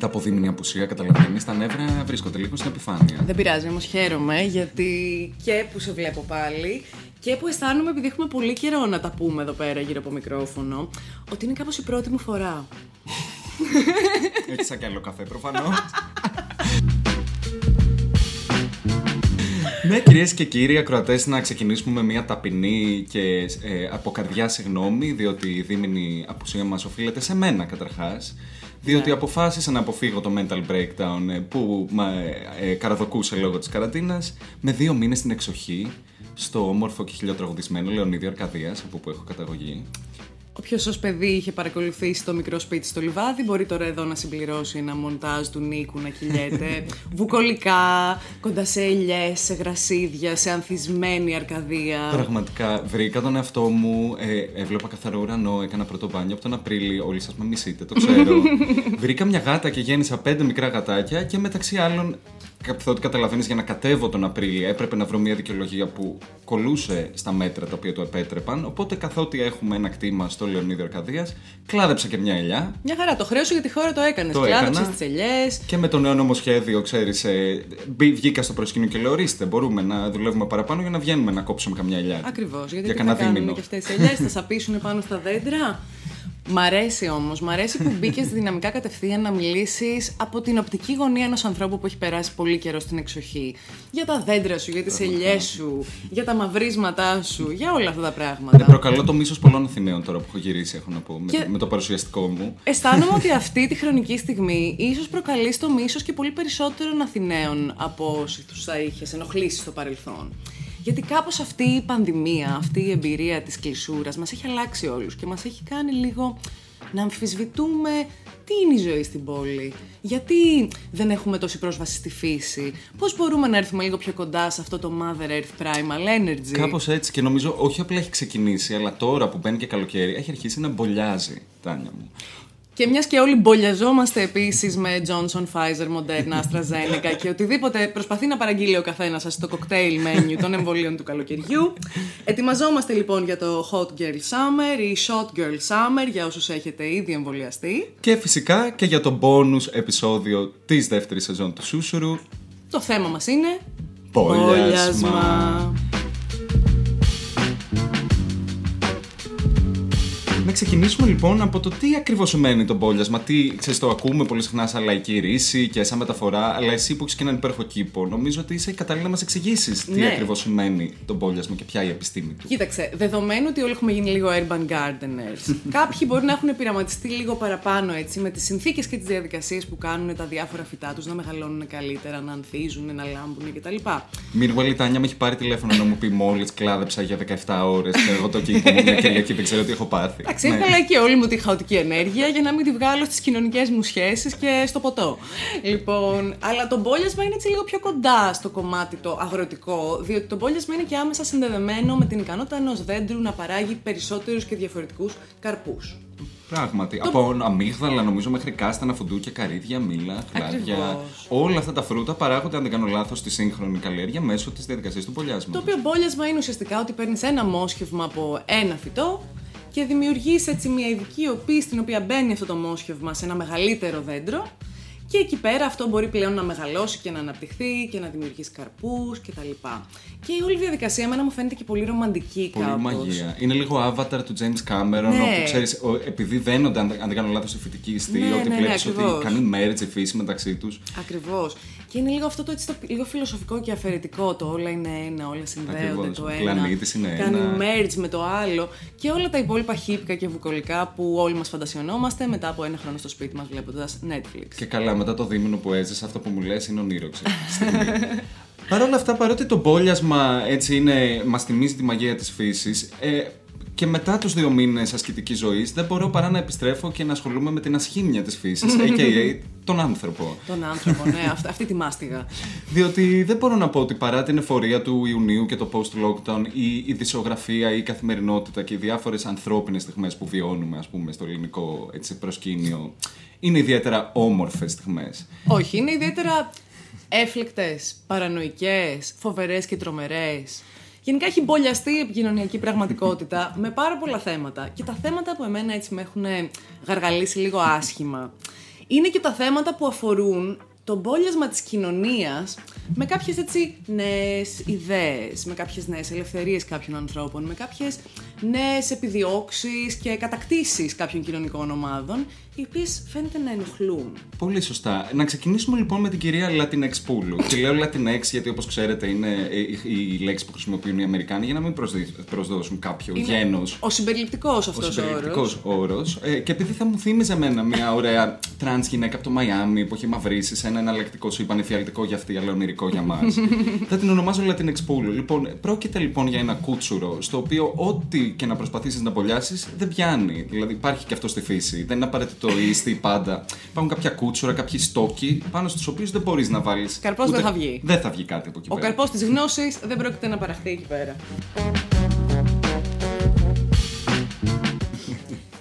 Μετά από δίμηνη απουσία, καταλαβαίνει, τα νεύρα βρίσκονται λίγο στην επιφάνεια. Δεν πειράζει, όμως χαίρομαι γιατί και που σε βλέπω πάλι και που αισθάνομαι επειδή έχουμε πολύ καιρό να τα πούμε εδώ πέρα γύρω από μικρόφωνο, ότι είναι κάπως η πρώτη μου φορά. Έχει σαν κι άλλο καφέ προφανώς. Ναι, κυρίες και κύριοι ακροατές, να ξεκινήσουμε με μια ταπεινή και ε, από καρδιά συγγνώμη, διότι η δίμηνη απουσία μας οφείλεται σε μένα καταρχάς. Διότι Ναι. αποφάσισα να αποφύγω το mental breakdown ε, που μα ε, καραδοκούσε λόγω της καραντίνας με δύο μήνες στην εξοχή στο όμορφο και χιλιοτραγουδισμένο Λεωνίδιο Αρκαδίας, από που έχω καταγωγή. Όποιος ως παιδί είχε παρακολουθήσει το μικρό σπίτι στο λιβάδι, μπορεί τώρα εδώ να συμπληρώσει ένα μοντάζ του Νίκου να κυλιέται βουκολικά, κοντά σε ελιές, σε γρασίδια, σε ανθισμένη αρκαδία. Πραγματικά βρήκα τον εαυτό μου, ε, έβλεπα καθαρό ουρανό, έκανα πρώτο μπάνιο από τον Απρίλιο. Όλοι σας με μισείτε, το ξέρω. βρήκα μια γάτα και γέννησα πέντε μικρά γατάκια και μεταξύ άλλων, καθότι καταλαβαίνεις, για να κατέβω τον Απρίλιο έπρεπε να βρω μια δικαιολογία που κολούσε στα μέτρα τα οποία το επέτρεπαν. Οπότε, καθότι έχουμε ένα κτήμα στο Λεωνίδιο Αρκαδίας, κλάδεψα και μια ελιά. Μια χαρά, το χρέος σου για τη χώρα το έκανες. Το Κλάδεψες έκανα. τις ελιές. Και με το νέο νομοσχέδιο, ξέρεις, βγήκα στο προσκήνιο και λέω: Ορίστε, μπορούμε να δουλεύουμε παραπάνω για να βγαίνουμε να κόψουμε καμιά ελιά. Ακριβώς. Γιατί Για τι θα κανένα κάνουν δίμηνο. και αυτές οι ελιές, θα σαπίσουν πάνω στα δέντρα. Μ' αρέσει όμως, μ' αρέσει που μπήκες δυναμικά κατευθείαν να μιλήσεις από την οπτική γωνία ενός ανθρώπου που έχει περάσει πολύ καιρό στην εξοχή. Για τα δέντρα σου, για τις ελιές σου, για τα μαυρίσματά σου, για όλα αυτά τα Ναι, πράγματα. προκαλώ το μίσος πολλών Αθηναίων τώρα που έχω γυρίσει, έχω να πω, με, Και- το, με το παρουσιαστικό μου. Αισθάνομαι ότι αυτή τη χρονική στιγμή ίσως προκαλείς το μίσος και πολύ περισσότερων Αθηναίων από όσοι τους θα είχες ενοχλήσει στο παρελθόν. Γιατί κάπως αυτή η πανδημία, αυτή η εμπειρία της κλεισούρας μας έχει αλλάξει όλους και μας έχει κάνει λίγο να αμφισβητούμε τι είναι η ζωή στην πόλη, γιατί δεν έχουμε τόση πρόσβαση στη φύση, πώς μπορούμε να έρθουμε λίγο πιο κοντά σε αυτό το Mother Earth Primal Energy; Κάπως έτσι και νομίζω όχι απλά έχει ξεκινήσει, αλλά τώρα που μπαίνει και καλοκαίρι έχει αρχίσει να μπολιάζει, Τάνια μου. Και μιας και όλοι μπολιαζόμαστε επίσης με Johnson, Pfizer, Moderna, AstraZeneca και οτιδήποτε προσπαθεί να παραγγείλει ο καθένας σας στο cocktail menu των εμβολίων του καλοκαιριού. Ετοιμαζόμαστε λοιπόν για το Hot Girl Summer ή Shot Girl Summer για όσους έχετε ήδη εμβολιαστεί. Και φυσικά και για το bonus επεισόδιο της δεύτερης σεζόν του Σούσουρου. Το θέμα μας είναι. Μπολιασμα. Να ξεκινήσουμε λοιπόν από το τι ακριβώς σημαίνει το μπόλιασμα. Τι ξέρεις, το ακούμε πολύ συχνά σαν λαϊκή ρίση και σαν μεταφορά, αλλά εσύ που έχεις και έναν υπέροχο κήπο, νομίζω ότι είσαι κατάλληλη να μας εξηγήσεις τι Ναι. ακριβώς σημαίνει το μπόλιασμα και ποια η επιστήμη του. Κοίταξε, δεδομένου ότι όλοι έχουμε γίνει λίγο urban gardeners, κάποιοι μπορεί να έχουν πειραματιστεί λίγο παραπάνω έτσι με τις συνθήκες και τις διαδικασίες που κάνουν τα διάφορα φυτά τους να μεγαλώνουν καλύτερα, να ανθίζουν, να λάμπουν κτλ. Meanwhile, η Τάνια με έχει πάρει τηλέφωνο να μου πει μόλις κλάδεψα για 17 ώρες και εγώ το κήπο μου μια Κυριακή δεν ξέρω τι έχω πάθει. Εντάξει, Ναι. έβγαλα και όλη μου τη χαοτική ενέργεια για να μην τη βγάλω στις κοινωνικές μου σχέσεις και στο ποτό. Λοιπόν, αλλά το μπόλιασμα είναι έτσι λίγο πιο κοντά στο κομμάτι το αγροτικό, διότι το μπόλιασμα είναι και άμεσα συνδεδεμένο με την ικανότητα ενός δέντρου να παράγει περισσότερους και διαφορετικούς καρπούς. Πράγματι. Από αμύγδαλα νομίζω μέχρι κάστανα, φουντούκια, καρύδια, μήλα, χλάδια. Ακριβώς. Όλα αυτά τα φρούτα παράγονται, αν δεν κάνω λάθος, στη σύγχρονη καλλιέργεια μέσω της διαδικασίας του Το μπολιάσματο. οποίο μπόλιασμα είναι ουσιαστικά ότι παίρνεις ένα μόσχευμα από ένα φυτό και δημιουργείς έτσι μια ειδική οπή στην οποία μπαίνει αυτό το μόσχευμα σε ένα μεγαλύτερο δέντρο. Και εκεί πέρα αυτό μπορεί πλέον να μεγαλώσει και να αναπτυχθεί και να δημιουργήσει καρπούς κτλ. Και η όλη διαδικασία εμένα μου φαίνεται και πολύ ρομαντική Πολύ κάπως. μαγεία. Είναι λίγο avatar του James Cameron, Ναι. όπου ξέρεις, επειδή δένονται, αν, αν δεν κάνω λάθος, στη φυτική ιστή, Ναι, ότι ναι, ναι, βλέπει ακριβώς. ότι κάνει merge η φύση μεταξύ τους. Ακριβώς. Και είναι λίγο αυτό το, έτσι, το λίγο φιλοσοφικό και αφαιρετικό. Το όλα είναι ένα, όλα συνδέονται Ακριβώς. το Ο ένα. πλανήτης είναι κάνει ένα. merge με το άλλο. Και όλα τα υπόλοιπα χύπικα και βουκολικά που όλοι μας φαντασιωνόμαστε μετά από ένα χρόνο στο σπίτι μας βλέποντας Netflix. Και καλά, μετά το δίμηνο που έζησε, αυτό που μου λες είναι ονείροξε. Παρ' όλα αυτά, παρότι το μπόλιασμα έτσι είναι, μας θυμίζει τη μαγεία της φύσης, ε, και μετά τους δύο μήνες ασκητικής ζωής δεν μπορώ παρά να επιστρέφω και να ασχολούμαι με την ασχήμια της φύσης, a.k.a. τον άνθρωπο. Τον άνθρωπο, ναι, αυτή, αυτή τη μάστιγα. Διότι δεν μπορώ να πω ότι παρά την εφορία του Ιουνίου και το post-lockdown, η, η δισογραφία, η καθημερινότητα και οι διάφορες ανθρώπινες στιγμές που βιώνουμε, ας πούμε, στο ελληνικό έτσι, προσκήνιο, είναι ιδιαίτερα όμορφες στιγμές. Όχι, είναι ιδιαίτερα έφλεκτες, παρανοϊκές, φοβερές και τρομερές. Γενικά έχει μπολιαστεί η επικοινωνιακή πραγματικότητα με πάρα πολλά θέματα. Και τα θέματα που εμένα έτσι με έχουν γαργαλίσει λίγο άσχημα είναι και τα θέματα που αφορούν το μπόλιασμα της κοινωνίας με κάποιες έτσι νέες ιδέες, με κάποιες νέες ελευθερίες κάποιων ανθρώπων, με κάποιες νέες επιδιώξεις και κατακτήσεις κάποιων κοινωνικών ομάδων, οι οποίες φαίνεται να ενοχλούν. Πολύ σωστά. Να ξεκινήσουμε λοιπόν με την κυρία Latinx Πούλου. και λέω Latinx γιατί όπως ξέρετε είναι η λέξη που χρησιμοποιούν οι Αμερικάνοι για να μην προσδώσουν κάποιο γένος. Ο συμπεριληπτικός αυτός ο όρο. Ο συμπεριληπτικός όρος. Ε, και επειδή θα μου θύμιζε εμένα μια ωραία τρανς γυναίκα από το Μαϊάμι που έχει μαυρίσει σε ένα εναλλακτικό σύμπαν εφιαλτικό για αυτή, αλλά ονειρικό για μας. θα την ονομάζω Latinx Πούλου. Λοιπόν, πρόκειται λοιπόν για ένα κούτσουρο στο οποίο ό,τι και να προσπαθήσεις να μπολιάσει δεν πιάνει. Δηλαδή υπάρχει και αυτό στη φύση. Δεν είναι απαραίτητο το ίστη πάντα. Υπάρχουν κάποια κούτσουρα, κάποιοι στόκοι πάνω στους οποίους δεν μπορείς να βάλεις. Καρπός δεν θα βγει. Δεν θα βγει κάτι από εκεί Ο πέρα. Ο καρπός της γνώσης δεν πρόκειται να παραχθεί εκεί πέρα.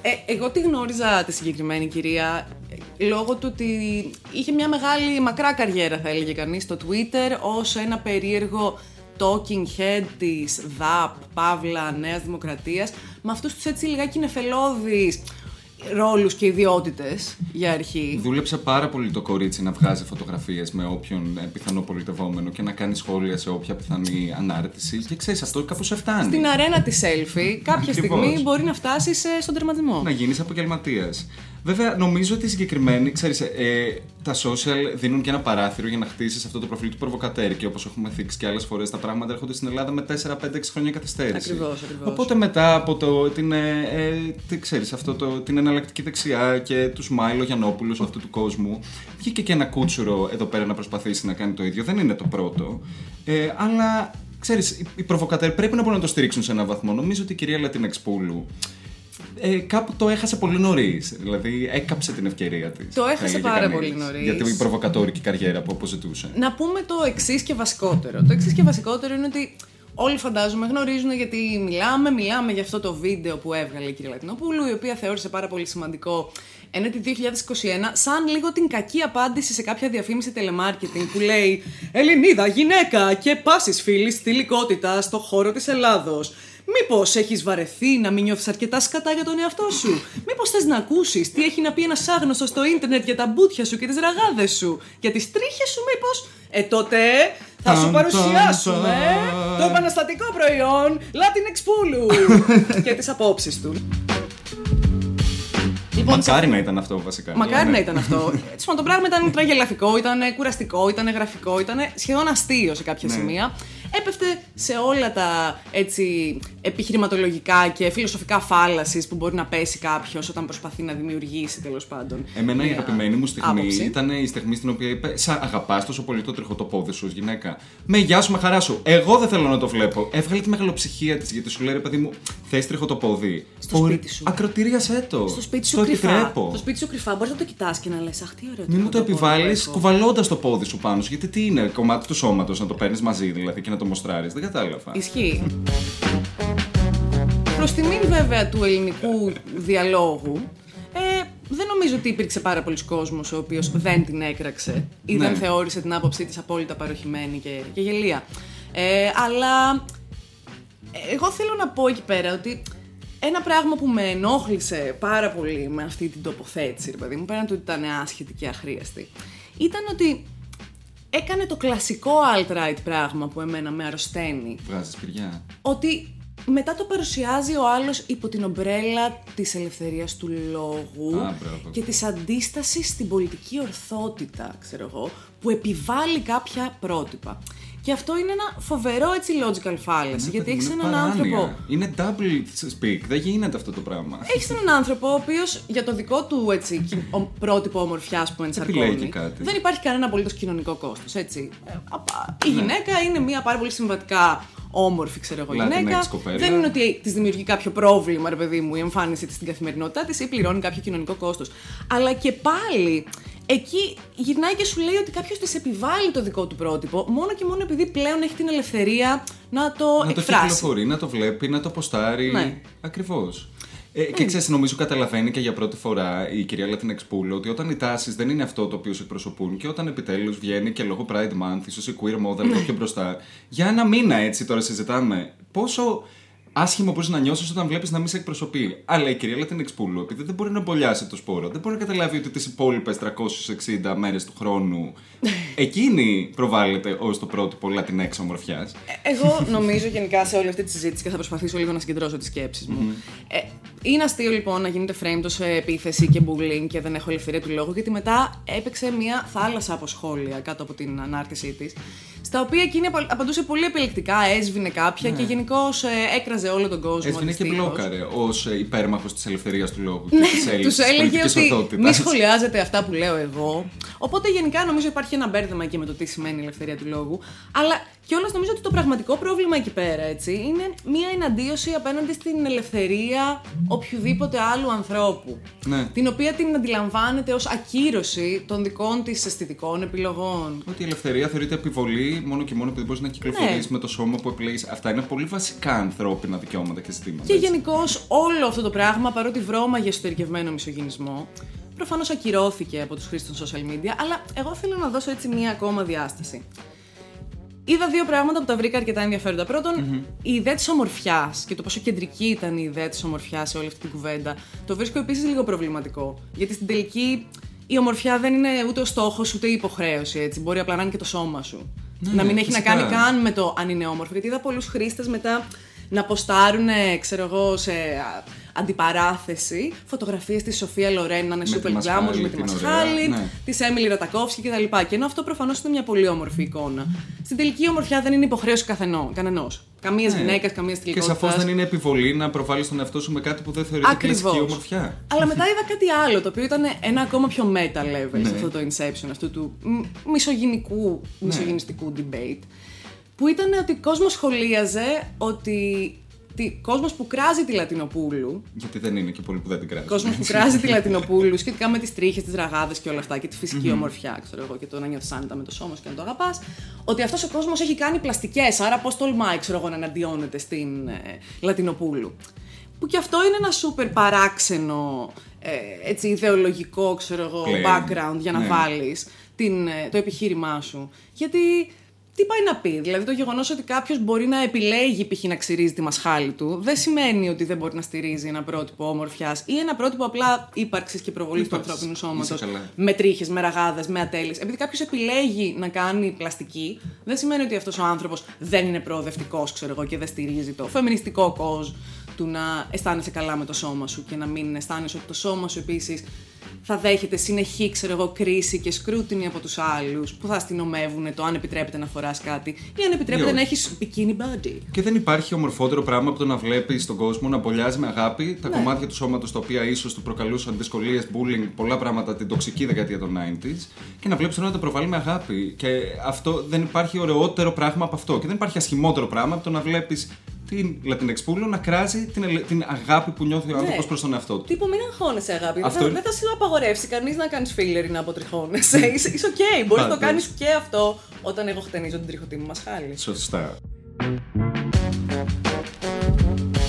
Ε, εγώ τη γνώριζα τη συγκεκριμένη κυρία λόγω του ότι είχε μια μεγάλη μακρά καριέρα θα έλεγε κανείς στο Twitter ως ένα περίεργο talking head της ΔΑΠ, Παύλα, Νέας Δημοκρατίας με αυτούς τους έτσι λιγάκι νεφελώδεις ρόλους και ιδιότητες για αρχή. Δούλεψε πάρα πολύ το κορίτσι να βγάζει φωτογραφίες με όποιον πιθανό πολιτευόμενο και να κάνει σχόλια σε όποια πιθανή ανάρτηση. Και ξέρεις, αυτό κάπως σε φτάνει. Στην αρένα της selfie, κάποια στιγμή μπορεί να φτάσεις στον τερματισμό. Να γίνεις επαγγελματία. Βέβαια, νομίζω ότι συγκεκριμένοι, ξέρεις, ε, τα social δίνουν και ένα παράθυρο για να χτίσεις αυτό το προφίλ του προβοκατέρ. Και όπως έχουμε θίξει και άλλες φορές, τα πράγματα έρχονται στην Ελλάδα με 4-5-6 χρόνια καθυστέρηση. Ακριβώς, ακριβώς. Οπότε μετά από το, την, ε, ε, ξέρεις, αυτό το, την εναλλακτική δεξιά και τους Μάιλο Γιαννόπουλους αυτού του κόσμου, βγήκε και ένα κούτσουρο εδώ πέρα να προσπαθήσει να κάνει το ίδιο. Δεν είναι το πρώτο. Ε, αλλά ξέρεις, οι προβοκατέρ πρέπει να μπορούν να το στηρίξουν σε έναν βαθμό. Νομίζω ότι η κυρία Λατινεξπούλου ε, κάπου το έχασε πολύ νωρίς. Δηλαδή έκαψε την ευκαιρία της. Το έχασε πάρα πολύ νωρίς. Για την προβοκατόρικη καριέρα που αποζητούσε. Να πούμε το εξής και βασικότερο. Το εξής και βασικότερο είναι ότι όλοι φαντάζομαι γνωρίζουν γιατί μιλάμε. Μιλάμε για αυτό το βίντεο που έβγαλε η κυρία Λατινοπούλου, η οποία θεώρησε πάρα πολύ σημαντικό ένετη 2021, σαν λίγο την κακή απάντηση σε κάποια διαφήμιση τελεμάρκετινγκ που λέει Ελληνίδα, γυναίκα και πάσης φίλης θηλυκότητα στο χώρο της Ελλάδος. Μήπως έχεις βαρεθεί να μην νιώθεις αρκετά σκατά για τον εαυτό σου; Μήπως θες να ακούσεις τι έχει να πει ένας άγνωστος στο ίντερνετ για τα μπούτια σου και τις ραγάδες σου; Για τις τρίχες σου, μήπως; Ε, τότε θα σου παρουσιάσουμε το επαναστατικό προϊόν Latin Πούλου και τις απόψεις του. Λοιπόν, Μακάρι να ήταν αυτό βασικά. Μακάρι ναι. να ήταν αυτό. το πράγμα ήταν τραγελαφικό, ήταν κουραστικό, ήταν γραφικό, ήταν σχεδόν αστείο σε κάποια ναι. σημεία έπεφτε σε όλα τα έτσι, επιχειρηματολογικά και φιλοσοφικά φάλασης που μπορεί να πέσει κάποιος όταν προσπαθεί να δημιουργήσει τέλος πάντων. Εμένα η αγαπημένη μου στιγμή άποψη. ήταν η στιγμή στην οποία είπε Σα αγαπάς τόσο πολύ το τριχωτό πόδι σου, γυναίκα. Με γεια σου, με χαρά σου. Εγώ δεν θέλω να το βλέπω. Έβγαλε τη μεγαλοψυχία της γιατί σου λέει ρε παιδί μου, θες τριχωτό πόδι. Στο σπίτι σου. Ακροτηρίασέ το. Στο σπίτι σου κρυφά. Στο σπίτι σου κρυφά. Μπορείς να το κοιτάς και να λες Αχ, τι ωραίο. Μην μου το επιβάλλεις κουβαλώντας το πόδι σου πάνω σου. Γιατί τι είναι, κομμάτι του σώματος να το παίρνεις μαζί δηλαδή και να το μοστράρεις. Δεν κατάλαβα. Ισχύει. Προς τιμήν βέβαια του ελληνικού διαλόγου, ε, δεν νομίζω ότι υπήρξε πάρα πολλοί κόσμος ο οποίος δεν την έκραξε ή δεν ναι. θεώρησε την άποψή της απόλυτα παροχημένη και, και γελία. Ε, αλλά εγώ θέλω να πω εκεί πέρα ότι ένα πράγμα που με ενόχλησε πάρα πολύ με αυτή την τοποθέτηση, ρε παιδί μου, πέραν του ότι ήταν άσχετη και αχρίαστη, ήταν ότι έκανε το κλασικό alt-right πράγμα που εμένα με αρρωσταίνει. Βγάζεις σπηριά. Ότι μετά το παρουσιάζει ο άλλος υπό την ομπρέλα της ελευθερίας του λόγου και της αντίστασης στην πολιτική ορθότητα, ξέρω εγώ, που επιβάλλει κάποια πρότυπα. Και αυτό είναι ένα φοβερό έτσι logical fallacy. Ναι, γιατί έχεις έναν άνθρωπο. Είναι double speak. Δεν γίνεται αυτό το πράγμα. Έχεις έναν άνθρωπο ο οποίος για το δικό του έτσι, πρότυπο ομορφιάς που ενσαρκώνει. Δεν υπάρχει κανένα απολύτως κοινωνικό κόστος. Έτσι. Ε, η ναι. γυναίκα είναι μια πάρα πολύ συμβατικά όμορφη, ξέρω εγώ, γυναίκα. Δεν είναι ότι της δημιουργεί κάποιο πρόβλημα, ρε παιδί μου, η εμφάνιση της στην καθημερινότητά της ή πληρώνει κάποιο κοινωνικό κόστος. Αλλά και πάλι εκεί γυρνάει και σου λέει ότι κάποιος της επιβάλλει το δικό του πρότυπο, μόνο και μόνο επειδή πλέον έχει την ελευθερία να το να εκφράσει. Να το κυκλοφορεί, να το βλέπει, να το ποστάρει. Ναι. Ακριβώς. Ε, και ξέρεις, νομίζω καταλαβαίνει και για πρώτη φορά η κυρία Λατινεξπούλ ότι όταν οι τάσεις δεν είναι αυτό το οποίο σε εκπροσωπούν και όταν επιτέλους βγαίνει και λόγω Pride Month, ίσως η queer mode λίγο πιο μπροστά, για ένα μήνα έτσι τώρα συζητάμε πόσο άσχημο μπορείς να νιώσεις όταν βλέπεις να μην σε εκπροσωπεί. Αλλά η κυρία Λατινεξπούλου, επειδή δεν μπορεί να μπολιάσει το σπόρο, δεν μπορεί να καταλάβει ότι τις υπόλοιπες 360 μέρες του χρόνου εκείνη προβάλλεται ως το πρότυπο Λατινέξ ομορφιάς. Ε, εγώ νομίζω γενικά σε όλη αυτή τη συζήτηση και θα προσπαθήσω λίγο να συγκεντρώσω τις σκέψεις μου. Ε, είναι αστείο λοιπόν να γίνεται frame σε επίθεση και bullying και δεν έχω ελευθερία του λόγου, γιατί μετά έπαιξε μια θάλασσα από σχόλια κάτω από την ανάρτησή της, στα οποία εκείνη απαντούσε πολύ επιλεκτικά, έσβηνε κάποια και γενικώ ε, έκραζε όλο τον κόσμο. Έσβηνε και μπλόκαρε ως ε, υπέρμαχος της ελευθερίας του λόγου. Ναι, τους έλεγε ότι μη σχολιάζετε αυτά που λέω εγώ. Οπότε γενικά νομίζω υπάρχει ένα μπέρδεμα και με το τι σημαίνει η ελευθερία του λόγου. Αλλά κιόλας νομίζω ότι το πραγματικό πρόβλημα εκεί πέρα έτσι, είναι μία εναντίωση απέναντι στην ελευθερία οποιοδήποτε άλλου ανθρώπου. Ναι. Την οποία την αντιλαμβάνεται ως ακύρωση των δικών της αισθητικών επιλογών. Ότι η ελευθερία θεωρείται επιβολή μόνο και μόνο επειδή μπορείς να κυκλοφορεί ναι. με το σώμα που επιλέγεις. Αυτά είναι πολύ βασικά ανθρώπινα δικαιώματα και ζητήματα. Και γενικώς όλο αυτό το πράγμα, παρότι βρώμαγε εσωτερικευμένο μισογενισμό, προφανώς ακυρώθηκε από τους χρήστες των social media, αλλά εγώ θέλω να δώσω έτσι μία ακόμα διάσταση. Είδα δύο πράγματα που τα βρήκα αρκετά ενδιαφέροντα. η ιδέα της ομορφιάς και το πόσο κεντρική ήταν η ιδέα της ομορφιάς σε όλη αυτή την κουβέντα. Το βρίσκω επίσης λίγο προβληματικό. Γιατί στην τελική η ομορφιά δεν είναι ούτε ο στόχος ούτε η υποχρέωση. Έτσι. Μπορεί απλά να είναι και το σώμα σου. Ναι, να μην ναι, έχει φυσικά. να κάνει καν με το αν είναι όμορφο. Γιατί είδα πολλούς χρήστες μετά να ποστάρουν, ξέρω εγώ, σε αντιπαράθεση φωτογραφίες της Σοφία Λορέν να είναι super glamour με τη Μασχάλη, ναι. της Έμιλι Ρατακόφσκι κτλ. Και ενώ αυτό προφανώς είναι μια πολύ όμορφη εικόνα. Στην τελική η ομορφιά δεν είναι υποχρέωση κανενός. Καμίας Ναι. γυναίκας, καμίας Και τηλεόραση. σαφώς δεν είναι επιβολή να προβάλλεις τον εαυτό σου με κάτι που δεν θεωρείται Ακριβώς. κλασική ομορφιά. Αλλά μετά είδα κάτι άλλο, το οποίο ήταν ένα ακόμα πιο meta level Ναι. σε αυτό το Inception, αυτού του μ- μισογενικού, Ναι. μισογενιστικού debate. Που ήταν ότι ο κόσμος σχολίαζε ότι τι, κόσμος που κράζει τη Λατινοπούλου, Γιατί δεν είναι και πολύ που δεν την κράζει. κόσμος που κράζει τη Λατινοπούλου σχετικά με τις τρίχες, τις ραγάδες και όλα αυτά και τη φυσικη ομορφιά, ξέρω εγώ, και το να νιώθεις άνετα με το σώμα σου και να το αγαπάς, ότι αυτός ο κόσμος έχει κάνει πλαστικές, άρα πώς τολμάει, ξέρω εγώ, να εναντιώνεται στην ε, Λατινοπούλου. Που και αυτό είναι ένα σούπερ παράξενο, ε, έτσι, ιδεολογικό, ξέρω εγώ, Claim. background για να Ναι. βάλεις την, ε, το επιχείρημά σου. Γιατί τι πάει να πει, δηλαδή το γεγονός ότι κάποιος μπορεί να επιλέγει π.χ. να ξυρίζει τη μασχάλη του, δεν σημαίνει ότι δεν μπορεί να στηρίζει ένα πρότυπο όμορφιά ή ένα πρότυπο απλά ύπαρξης και προβολής του Ύπαρξης. ανθρώπινου Είσαι σώματος. καλά. Με τρίχες, με ραγάδες, με ατέλειες. Επειδή κάποιος επιλέγει να κάνει πλαστική, δεν σημαίνει ότι αυτός ο άνθρωπος δεν είναι προοδευτικός, ξέρω εγώ, και δεν στηρίζει το φεμινιστικό κόζ του να αισθάνεσαι καλά με το σώμα σου και να μην αισθάνεσαι ότι το σώμα σου επίσης θα δέχεται συνεχή, ξέρω εγώ, κρίση και σκρούτινη από τους άλλους που θα αστυνομεύουν το αν επιτρέπεται να φοράς κάτι ή αν επιτρέπεται Ή να όχι. έχεις bikini body. Και δεν υπάρχει ομορφότερο πράγμα από το να βλέπεις τον κόσμο να μπολιάζει με αγάπη Ναι. τα κομμάτια του σώματος τα οποία ίσως του προκαλούσαν δυσκολίες, bullying, πολλά πράγματα την τοξική δεκαετία των 90s και να βλέπεις τον να το προβάλλει με αγάπη. Και αυτό δεν υπάρχει ωραιότερο πράγμα από αυτό. Και δεν υπάρχει ασχημότερο πράγμα από το να βλέπεις την Latinx Πούλου να κράζει την, ελε- την αγάπη που νιώθει ο άνθρωπος προς τον εαυτό του. Τύπου μην αγχώνεσαι, αγάπη. Αυτό δεν, θα, είναι- δεν θα σου απαγορεύσει κανείς να κάνεις filler ή να αποτριχώνεσαι. είσαι είσαι οκ. Μπορείς να το Πάντως. κάνεις και αυτό όταν εγώ χτενίζω την τριχωτή μου μασχάλη. Σωστά.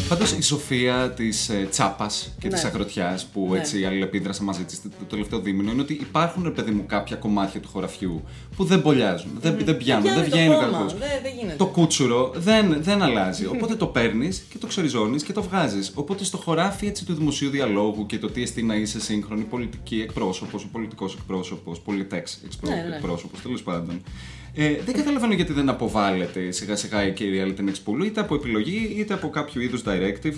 Πάντως η σοφία της ε, τσάπας και Ναι. της αγροτιάς που Ναι. έτσι αλληλεπίδρασε μαζί της το τελευταίο δίμηνο είναι ότι υπάρχουν, ρε παιδί μου, κάποια κομμάτια του χωραφιού που δεν μπολιάζουν, δεν, δεν πιάνουν, δεν Πιάνει το βγαίνει ο χώμα. καρπός. Δεν, δεν γίνεται. Το κούτσουρο δεν, δεν αλλάζει. Οπότε το παίρνεις και το ξεριζώνεις και το βγάζεις. Οπότε στο χωράφι έτσι, του δημοσίου διαλόγου και το τι εστί να είσαι σύγχρονη πολιτική εκπρόσωπος, ο πολιτικός εκπρόσωπος, πολιτέξ Ναι, ναι, ναι. εκπρόσωπος, τέλος πάντων. Ε, δεν καταλαβαίνω γιατί δεν αποβάλλεται σιγά σιγά η κυρία Λιτενεξπούλου είτε από επιλογή είτε από κάποιο είδους directive.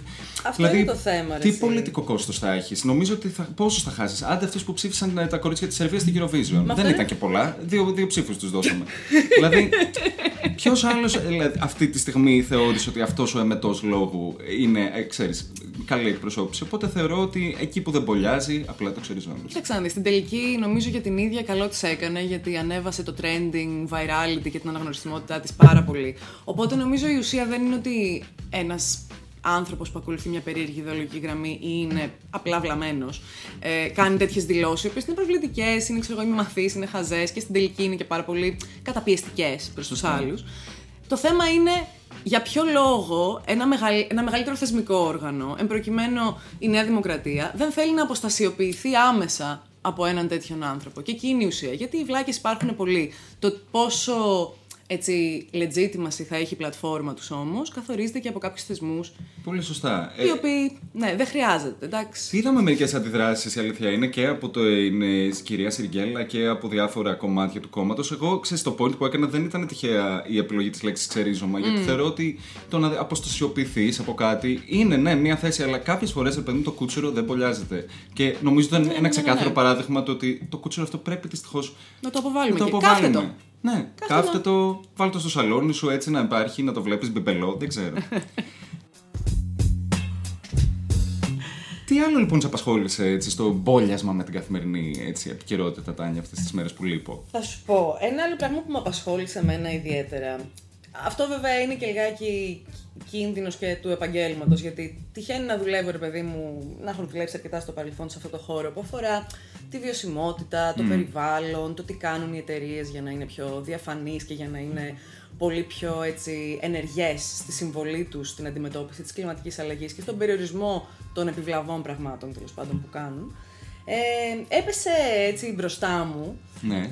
Αυτό είναι το θέμα, ρε Τι εσύ. πολιτικό κόστος θα έχεις; Νομίζω ότι θα, πόσο θα χάσεις; Άντε αυτούς που ψήφισαν ε, τα κορίτσια της Σερβίας στην Eurovision. αυτό δεν είναι- ήταν και πολλά. Δύο, δύο ψήφους τους δώσαμε. δηλαδή, ποιος άλλος αυτή τη στιγμή θεώρησε ότι αυτός ο εμετός λόγου είναι, ε, ξέρεις, καλή εκπροσώπηση. Οπότε θεωρώ ότι εκεί που δεν μπολιάζει, απλά το ξεριζώνει. Κοίταξε να δεις, στην τελική νομίζω για την ίδια καλό της έκανε γιατί ανέβασε το trending, virality και την αναγνωριστικότητά της πάρα πολύ. Οπότε νομίζω η ουσία δεν είναι ότι ένας άνθρωπος που ακολουθεί μια περίεργη ιδεολογική γραμμή ή είναι απλά βλαμμένος, ε, κάνει τέτοιες δηλώσεις, οι οποίες είναι προβλητικές, είναι ξέρω εγώ, είμαι μαθής, είναι χαζές και στην τελική είναι και πάρα πολύ καταπιεστικές προς τους Σωστά. άλλους. Το θέμα είναι για ποιο λόγο ένα, μεγαλ- ένα μεγαλύτερο θεσμικό όργανο, εν προκειμένου η Νέα Δημοκρατία, δεν θέλει να αποστασιοποιηθεί άμεσα από έναν τέτοιον άνθρωπο. Και εκεί είναι η ουσία. Γιατί οι βλάκες υπάρχουν πολλοί. Το πόσο έτσι legitimacy θα έχει η πλατφόρμα τους όμως, καθορίζεται και από κάποιους θεσμούς Πολύ σωστά. οι οποίοι, ναι, δεν χρειάζεται, εντάξει. Είδαμε μερικές αντιδράσεις, η αλήθεια είναι, και από το είναι, κυρία Σιργκέλα και από διάφορα κομμάτια του κόμματος. Εγώ, ξέρεις, το point που έκανα δεν ήταν τυχαία η επιλογή της λέξης ξερίζωμα, γιατί θεωρώ ότι το να αποστασιοποιηθείς από κάτι είναι, ναι, μια θέση, αλλά κάποιες φορές, ρε παιδί το κούτσουρο δεν πολιάζεται. Και νομίζω ότι ήταν ένα ξεκάθαρο ναι. παράδειγμα το ότι το κούτσουρο αυτό πρέπει δυστυχώς Να το αποβάλουμε να το και αποβάλουμε. κάφτε το. Ναι, κάφτε το, βάλτε το στο σαλόνι σου έτσι να υπάρχει, να το βλέπεις μπιμπελό, δεν ξέρω. Τι άλλο λοιπόν σε απασχόλησε έτσι, στο μπόλιασμα με την καθημερινή έτσι, επικαιρότητα, Τάνια, αυτές τις μέρες που λείπω; Θα σου πω, ένα άλλο πράγμα που με απασχόλησε εμένα ιδιαίτερα. Αυτό βέβαια είναι και λιγάκι κίνδυνος και του επαγγέλματος, γιατί τυχαίνει να δουλεύω, ρε παιδί μου, να έχω δουλέψει αρκετά στο παρελθόν σε αυτό το χώρο που αφορά τη βιωσιμότητα, το περιβάλλον, το τι κάνουν οι εταιρείες για να είναι πιο διαφανείς και για να είναι πολύ πιο έτσι, ενεργές στη συμβολή τους στην αντιμετώπιση της κλιματικής αλλαγής και στον περιορισμό των επιβλαβών πραγμάτων τέλος πάντων που κάνουν. Ε, έπεσε έτσι μπροστά μου Ναι.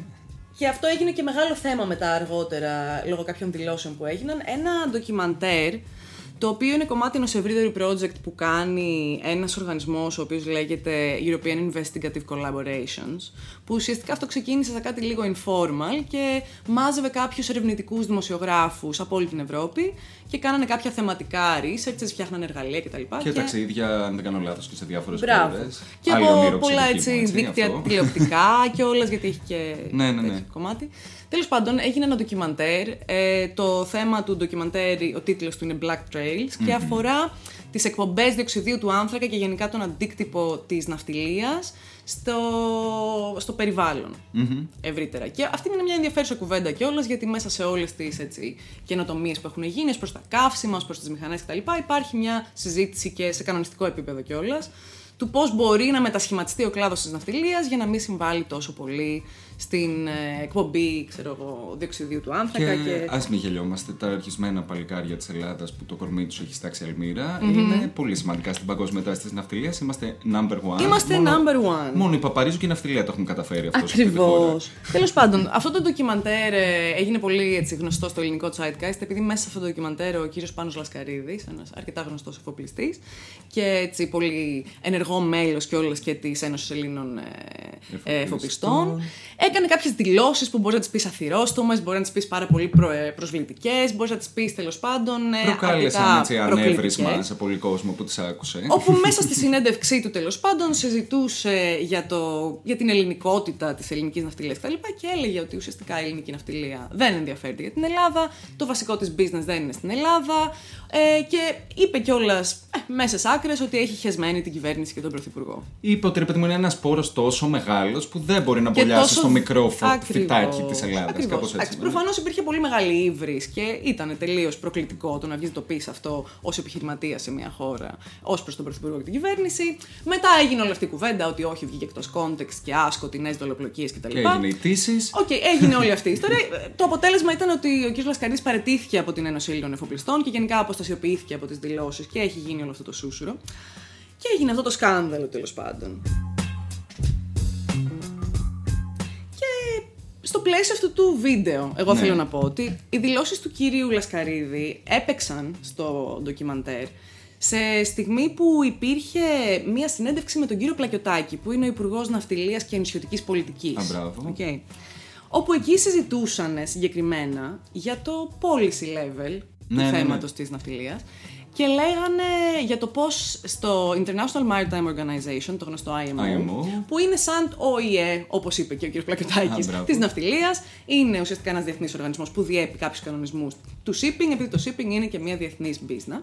Και αυτό έγινε και μεγάλο θέμα μετά αργότερα, λόγω κάποιων δηλώσεων που έγιναν. Ένα ντοκιμαντέρ, το οποίο είναι κομμάτι ενός ευρύτερου project που κάνει ένας οργανισμός, ο οποίος λέγεται European Investigative Collaborations, που ουσιαστικά αυτό ξεκίνησε σαν κάτι λίγο informal και μάζευε κάποιους ερευνητικούς δημοσιογράφους από όλη την Ευρώπη και κάνανε κάποια θεματικά research, φτιάχνανε εργαλεία κτλ. Και, ταξίδια, αν δεν κάνω λάθος, και σε διάφορες Μπράβο. χώρε. Και από πολλά έτσι, δίκτυα τηλεοπτικά και όλα γιατί έχει και Ναι, ναι, ναι. τέτοιο κομμάτι. Τέλος πάντων, έγινε ένα ντοκιμαντέρ. Ε, το θέμα του ντοκιμαντέρ, ο τίτλος του είναι Black Trails και αφορά τις εκπομπές διοξιδίου του άνθρακα και γενικά τον αντίκτυπο της ναυτιλίας στο, στο περιβαλλον ευρύτερα. Και αυτή είναι μια ενδιαφέρουσα κουβέντα κιόλας, γιατί μέσα σε όλες τις καινοτομίες που έχουν γίνει, προς τα καύσιμα, προς τις μηχανές κτλ., υπάρχει μια συζήτηση και σε κανονιστικό επίπεδο κιόλας του πώς μπορεί να μετασχηματιστεί ο κλάδος της ναυτιλίας για να μην συμβάλλει τόσο πολύ στην ε, εκπομπή ξέρω εγώ, διοξιδίου του άνθρακα. Και, Και, ας μην γελιόμαστε, τα αρχισμένα παλικάρια της Ελλάδας που το κορμί τους έχει στάξει αλμύρα είναι πολύ σημαντικά στην παγκόσμια τάση της ναυτιλίας. Είμαστε number one. Είμαστε Μόνο- number one. Μόνο η Παπαρίζου και η ναυτιλία το έχουν καταφέρει αυτό. σε αυτή τη χώρα. Ακριβώ. Τέλος πάντων, αυτό το ντοκιμαντέρ ε, έγινε πολύ έτσι, γνωστό στο ελληνικό Zeitgeist, επειδή μέσα σε αυτό το ντοκιμαντέρ ο κύριος Πάνος Λασκαρίδης, ένας αρκετά γνωστός εφοπλιστής και έτσι πολύ ενεργό μέλος κιόλας και της Ένωσης Ελλήνων ε, ε, Εφοπλιστών, έκανε κάποιες δηλώσεις που μπορείς να τις πεις αθυρόστομε, μπορεί να τις πεις πάρα πολύ προ, προσβλητικές, μπορείς να τις πεις τέλος πάντων. Ε, Προκάλεσαν αρκετά έτσι προκλητικές. ανέβρισμα σε πολύ κόσμο που τις άκουσε. Όπου μέσα στη συνέντευξή του τέλος πάντων συζητούσε για, το, για την ελληνικότητα της ελληνικής ναυτιλίας κτλ. Και έλεγε ότι ουσιαστικά η ελληνική ναυτιλία δεν ενδιαφέρεται για την Ελλάδα, το βασικό της business δεν είναι στην Ελλάδα. Ε, και είπε κιόλας ε, μέσα σε άκρες ότι έχει χεσμένη την κυβέρνηση και τον Πρωθυπουργό. Είπε ότι ρε παιδί μου είναι ένας πόρος τόσο μεγάλος που δεν μπορεί να Και μπολιάσει τόσο- στο μικρό φω- Ακριβώς. φυτάκι της Ελλάδας. Ακριβώς. Κάπως έτσι. Εντάξει, ναι. Προφανώς υπήρχε πολύ μεγάλη ύβρις και ήταν τελείως προκλητικό το να βγει να το πεις αυτό ως επιχειρηματίας σε μια χώρα, ως προς τον Πρωθυπουργό και την κυβέρνηση. Μετά έγινε όλη αυτή η κουβέντα ότι όχι, βγήκε εκτός context και α σκοτεινές δολοπλοκίες κτλ. Και έγινε είδηση. Οκ, έγινε όλη αυτή η ιστορία. το αποτέλεσμα ήταν ότι ο κ. Λασκαρίδης παραιτήθηκε από την Ένωση Ελλήνων Εφοπλιστών και γενικά αποστασιοποιήθηκε από τις δηλώσεις και έχει γίνει όλο αυτό το σούσουρο. Και έγινε αυτό το σκάνδαλο τέλος πάντων. Στο πλαίσιο αυτού του βίντεο, εγώ Ναι. θέλω να πω ότι οι δηλώσεις του κυρίου Λασκαρίδη έπαιξαν στο ντοκιμαντέρ σε στιγμή που υπήρχε μία συνέντευξη με τον κύριο Πλακιωτάκη, που είναι ο Υπουργός Ναυτιλίας και Ενισιωτική Πολιτικής. Α, μπράβο. Όπου εκεί συζητούσαν συγκεκριμένα για το policy level Ναι, του ναι, ναι. θέματος της ναυτιλίας και λέγανε για το πώς στο International Maritime Organization, το γνωστό IMO, IMO. που είναι σαν ΟΗΕ, όπως είπε και ο κ. Πλακιωτάκης, Α, μπράβο. της ναυτιλίας, είναι ουσιαστικά ένας διεθνής οργανισμός που διέπει κάποιους κανονισμούς του shipping, επειδή το shipping είναι και μια διεθνής business.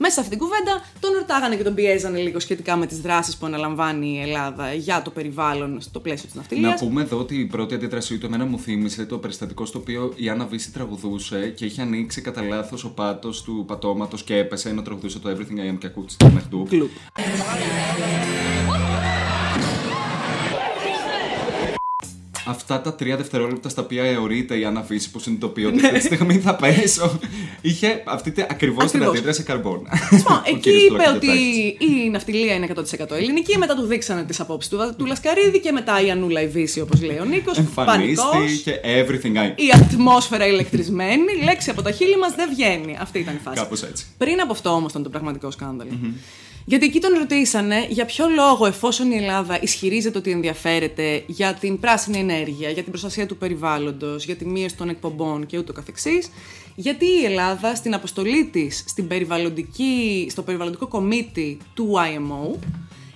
Μέσα σε αυτήν την κουβέντα τον ρωτάγανε και τον πιέζανε λίγο σχετικά με τις δράσεις που αναλαμβάνει η Ελλάδα για το περιβάλλον στο πλαίσιο της ναυτιλίας. Να πούμε εδώ ότι η πρώτη αντίδρασή του εμένα μου θύμισε το περιστατικό στο οποίο η Άννα Βύση τραγουδούσε και είχε ανοίξει κατά λάθος ο πάτος του πατώματος και έπεσε ενώ τραγουδούσε το Everything I Am και ακούγεται στο μεχτού. Κλουπ. αυτά τα τρία δευτερόλεπτα στα οποία αιωρείται η Άννα Φύση που συνειδητοποιεί ότι αυτή τη στιγμή θα πέσω. Είχε αυτή ακριβώς την Ακριβώς. αντίδραση καρμπών. Λοιπόν, Ο εκεί κύριος είπε Πλοκητάκης. ότι η ναυτιλία είναι 100% ελληνική, μετά του δείξανε τις απόψεις του, του Λασκαρίδη και μετά η Ανούλα η Βύση, όπως λέει ο Νίκος. Εμφανίστηκε everything I. Η ατμόσφαιρα ηλεκτρισμένη, λέξη από τα χείλη μας δεν βγαίνει. Αυτή ήταν η φάση. Κάπως έτσι. Πριν από αυτό όμως ήταν το πραγματικό σκάνδαλο. Γιατί εκεί τον ρωτήσανε για ποιο λόγο, εφόσον η Ελλάδα ισχυρίζεται ότι ενδιαφέρεται για την πράσινη ενέργεια, για την προστασία του περιβάλλοντος, για τη μείωση των εκπομπών και ούτω καθεξής, γιατί η Ελλάδα στην αποστολή της στην περιβαλλοντική, στο περιβαλλοντικό κομίτι του IMO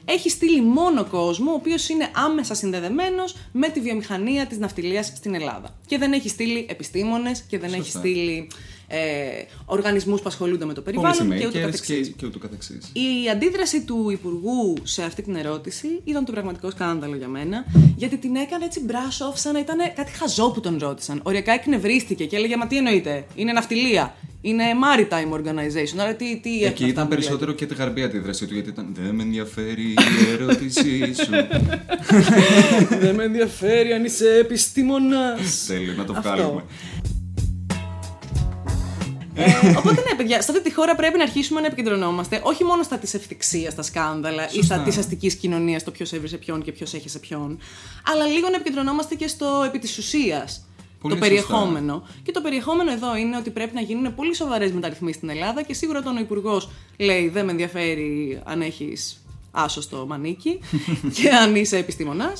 έχει στείλει μόνο κόσμο ο οποίος είναι άμεσα συνδεδεμένος με τη βιομηχανία της ναυτιλίας στην Ελλάδα. Και δεν έχει στείλει επιστήμονες και δεν έχει Σωστά. στείλει ε, οργανισμούς που ασχολούνται με το περιβάλλον και ούτω Policymakers καθεξής. και, και ούτω καθεξής. Η αντίδραση του Υπουργού σε αυτή την ερώτηση ήταν το πραγματικό σκάνδαλο για μένα, γιατί την έκανε έτσι brush off σαν να ήταν κάτι χαζό που τον ρώτησαν. Οριακά εκνευρίστηκε και έλεγε Μα τι εννοείται, είναι ναυτιλία, είναι maritime organization. Άρα τι, τι έχουν Εκεί αυτά ήταν που περισσότερο και τη γαρμπή αντίδρασή του γιατί ήταν Δεν με ενδιαφέρει η ερώτησή σου. λέτε. Δεν με ενδιαφέρει αν είσαι επιστήμονας. Θέλει να το Αυτό. Βγάλουμε. ε, οπότε ναι, παιδιά, σε αυτή τη χώρα πρέπει να αρχίσουμε να επικεντρωνόμαστε όχι μόνο στα της ευθυξίας, στα σκάνδαλα ή στα της αστικής κοινωνίας, το ποιος έβρισε ποιον και ποιος έχει σε ποιον, αλλά λίγο να επικεντρωνόμαστε και στο επί της ουσίας. Πολύ το σωστά. περιεχόμενο. Και το περιεχόμενο εδώ είναι ότι πρέπει να γίνουν πολύ σοβαρές μεταρρυθμίσεις στην Ελλάδα και σίγουρα όταν ο Υπουργός λέει Δεν με ενδιαφέρει αν έχεις άσο στο μανίκι και αν είσαι επιστήμονα,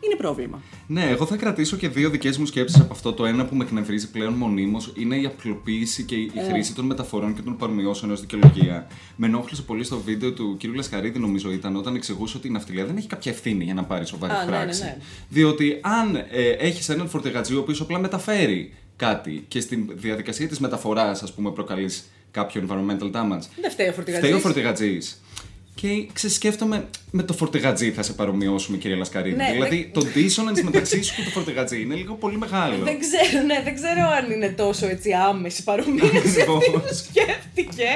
είναι πρόβλημα. Ναι, εγώ θα κρατήσω και δύο δικές μου σκέψεις από αυτό. Το ένα που με εκνευρίζει πλέον μονίμως είναι η απλοποίηση και η Ε. χρήση των μεταφορών και των παρομοιώσεων ως δικαιολογία. Με ενόχλησε πολύ στο βίντεο του κ. Λασκαρίδη, νομίζω ήταν, όταν εξηγούσε ότι η ναυτιλία δεν έχει κάποια ευθύνη για να πάρει σοβαρή Α, ναι, ναι, πράξη. ναι. Διότι αν ε, έχεις έναν φορτηγατζή ο οποίος απλά μεταφέρει κάτι και στη διαδικασία της μεταφοράς, ας πούμε, προκαλείς κάποιο environmental damage. Δεν φταίει ο φορτηγατζής. Φταίει ο φορτηγατζής. Και ξεσκέφτομαι με το φορτηγατζή θα σε παρομοιώσουμε, κύριε Λασκαρίδη. Ναι, δηλαδή το dissonance μεταξύ σου και το φορτηγατζή είναι λίγο πολύ μεγάλο. Δεν ξέρω, ναι, δεν ξέρω αν είναι τόσο έτσι άμεση παρομοίωση αυτή Ακριβώς. που σκέφτηκε